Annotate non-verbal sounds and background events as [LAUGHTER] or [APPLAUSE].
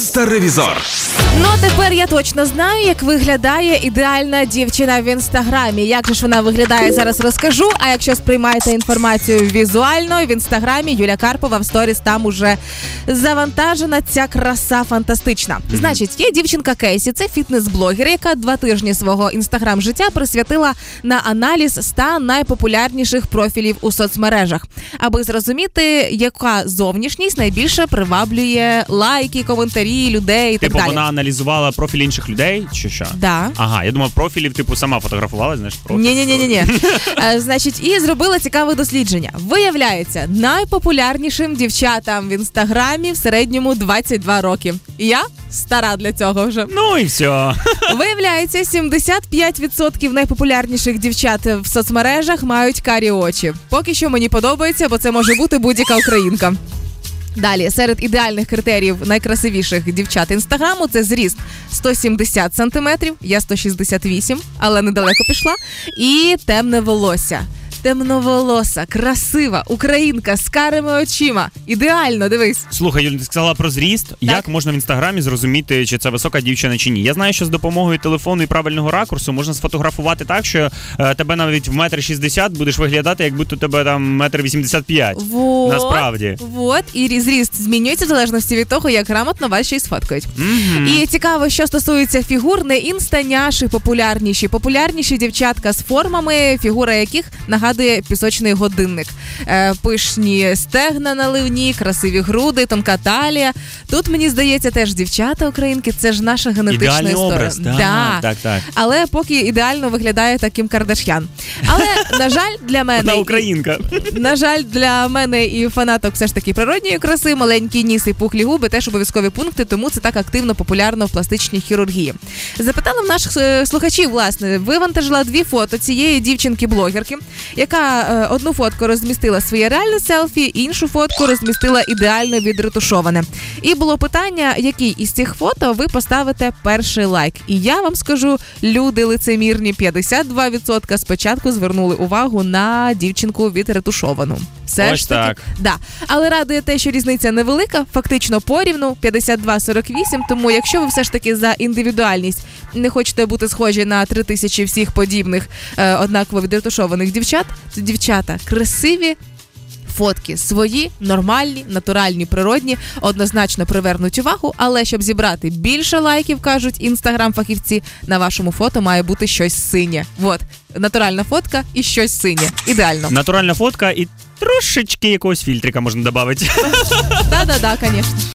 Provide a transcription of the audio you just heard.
Інстаревізор. Ну тепер я точно знаю, як виглядає ідеальна дівчина в інстаграмі. Як же ж вона виглядає зараз, розкажу. А якщо сприймаєте інформацію візуально в інстаграмі, Юля Карпова в сторіс там уже завантажена ця краса фантастична. Значить, є дівчинка Кейсі, це фітнес-блогер, яка два тижні свого інстаграм життя присвятила на аналіз 100 найпопулярніших профілів у соцмережах, аби зрозуміти, яка зовнішність найбільше приваблює лайки, коментарі людей і так Типу, далі. вона аналізувала профіль інших людей, чи що? Да. Ага, я думав, профілів, типу, сама фотографувала, знаєш, профіль. Ні, ні, ні, ні, ні. Значить, і зробила цікаве дослідження. Виявляється, найпопулярнішим дівчатам в інстаграмі в середньому 22 роки. І Я стара для цього вже. Ну і все. Виявляється, 75% найпопулярніших дівчат в соцмережах мають карі очі. Поки що мені подобається, бо це може бути будь-яка українка. Далі, серед ідеальних критеріїв найкрасивіших дівчат інстаграму це зріст 170 сантиметрів, я 168, але недалеко пішла. І темне волосся. Темноволоса, красива, українка з карими очима. Ідеально, дивись. Слухай, Юль, ти сказала про зріст. Як можна в інстаграмі зрозуміти, чи це висока дівчина чи ні? Я знаю, що з допомогою телефону і правильного ракурсу можна сфотографувати так, що е, тебе навіть в метр шістдесят будеш виглядати, як будто тебе там метр вісімдесят п'ять. Вот, Насправді. Вот, і зріст змінюється в залежності від того, як грамотно вас ще й сфоткають. І цікаво, що стосується фігур, не інстаняші популярніші. Популярніші дівчатка з формами, фігура яких нагадує пісочний годинник. Е, пишні стегна наливні, красиві груди, тонка талія. Тут мені здається, теж дівчата українки, це ж наша генетична Ідеальний історія. образ. Так, Да. так, так. Але поки ідеально виглядає таким Кардаш'ян. Але на жаль, для мене Вона українка. на жаль, для мене і фанаток все ж таки природньої краси, маленький ніс і пухлі губи теж обов'язкові пункти, тому це так активно популярно в пластичній хірургії. Запитала в наших е, слухачів, власне, вивантажила дві фото цієї дівчинки-блогерки, яка е, одну фотку розмістила своє реальне селфі, іншу фотку розмістила ідеально відретушоване. І було питання, який із цих фото ви поставите перший лайк. І я вам скажу, люди лицемірні 52% спочатку звернули увагу на дівчинку відретушовану. Все Ось ж таки, так. да. Але радує те, що різниця невелика, фактично порівну 52-48. Тому, якщо ви все ж таки за індивідуальність не хочете бути схожі на три тисячі всіх подібних е, однаково відретушованих дівчат, то дівчата красиві. Фотки свої, нормальні, натуральні, природні, однозначно привернуть увагу, але щоб зібрати більше лайків, кажуть інстаграм-фахівці, на вашому фото має бути щось синє. От, натуральна фотка і щось синє. Ідеально. Натуральна фотка і трошечки якогось фільтрика можна додати. Да-да-да, [LAUGHS] звісно.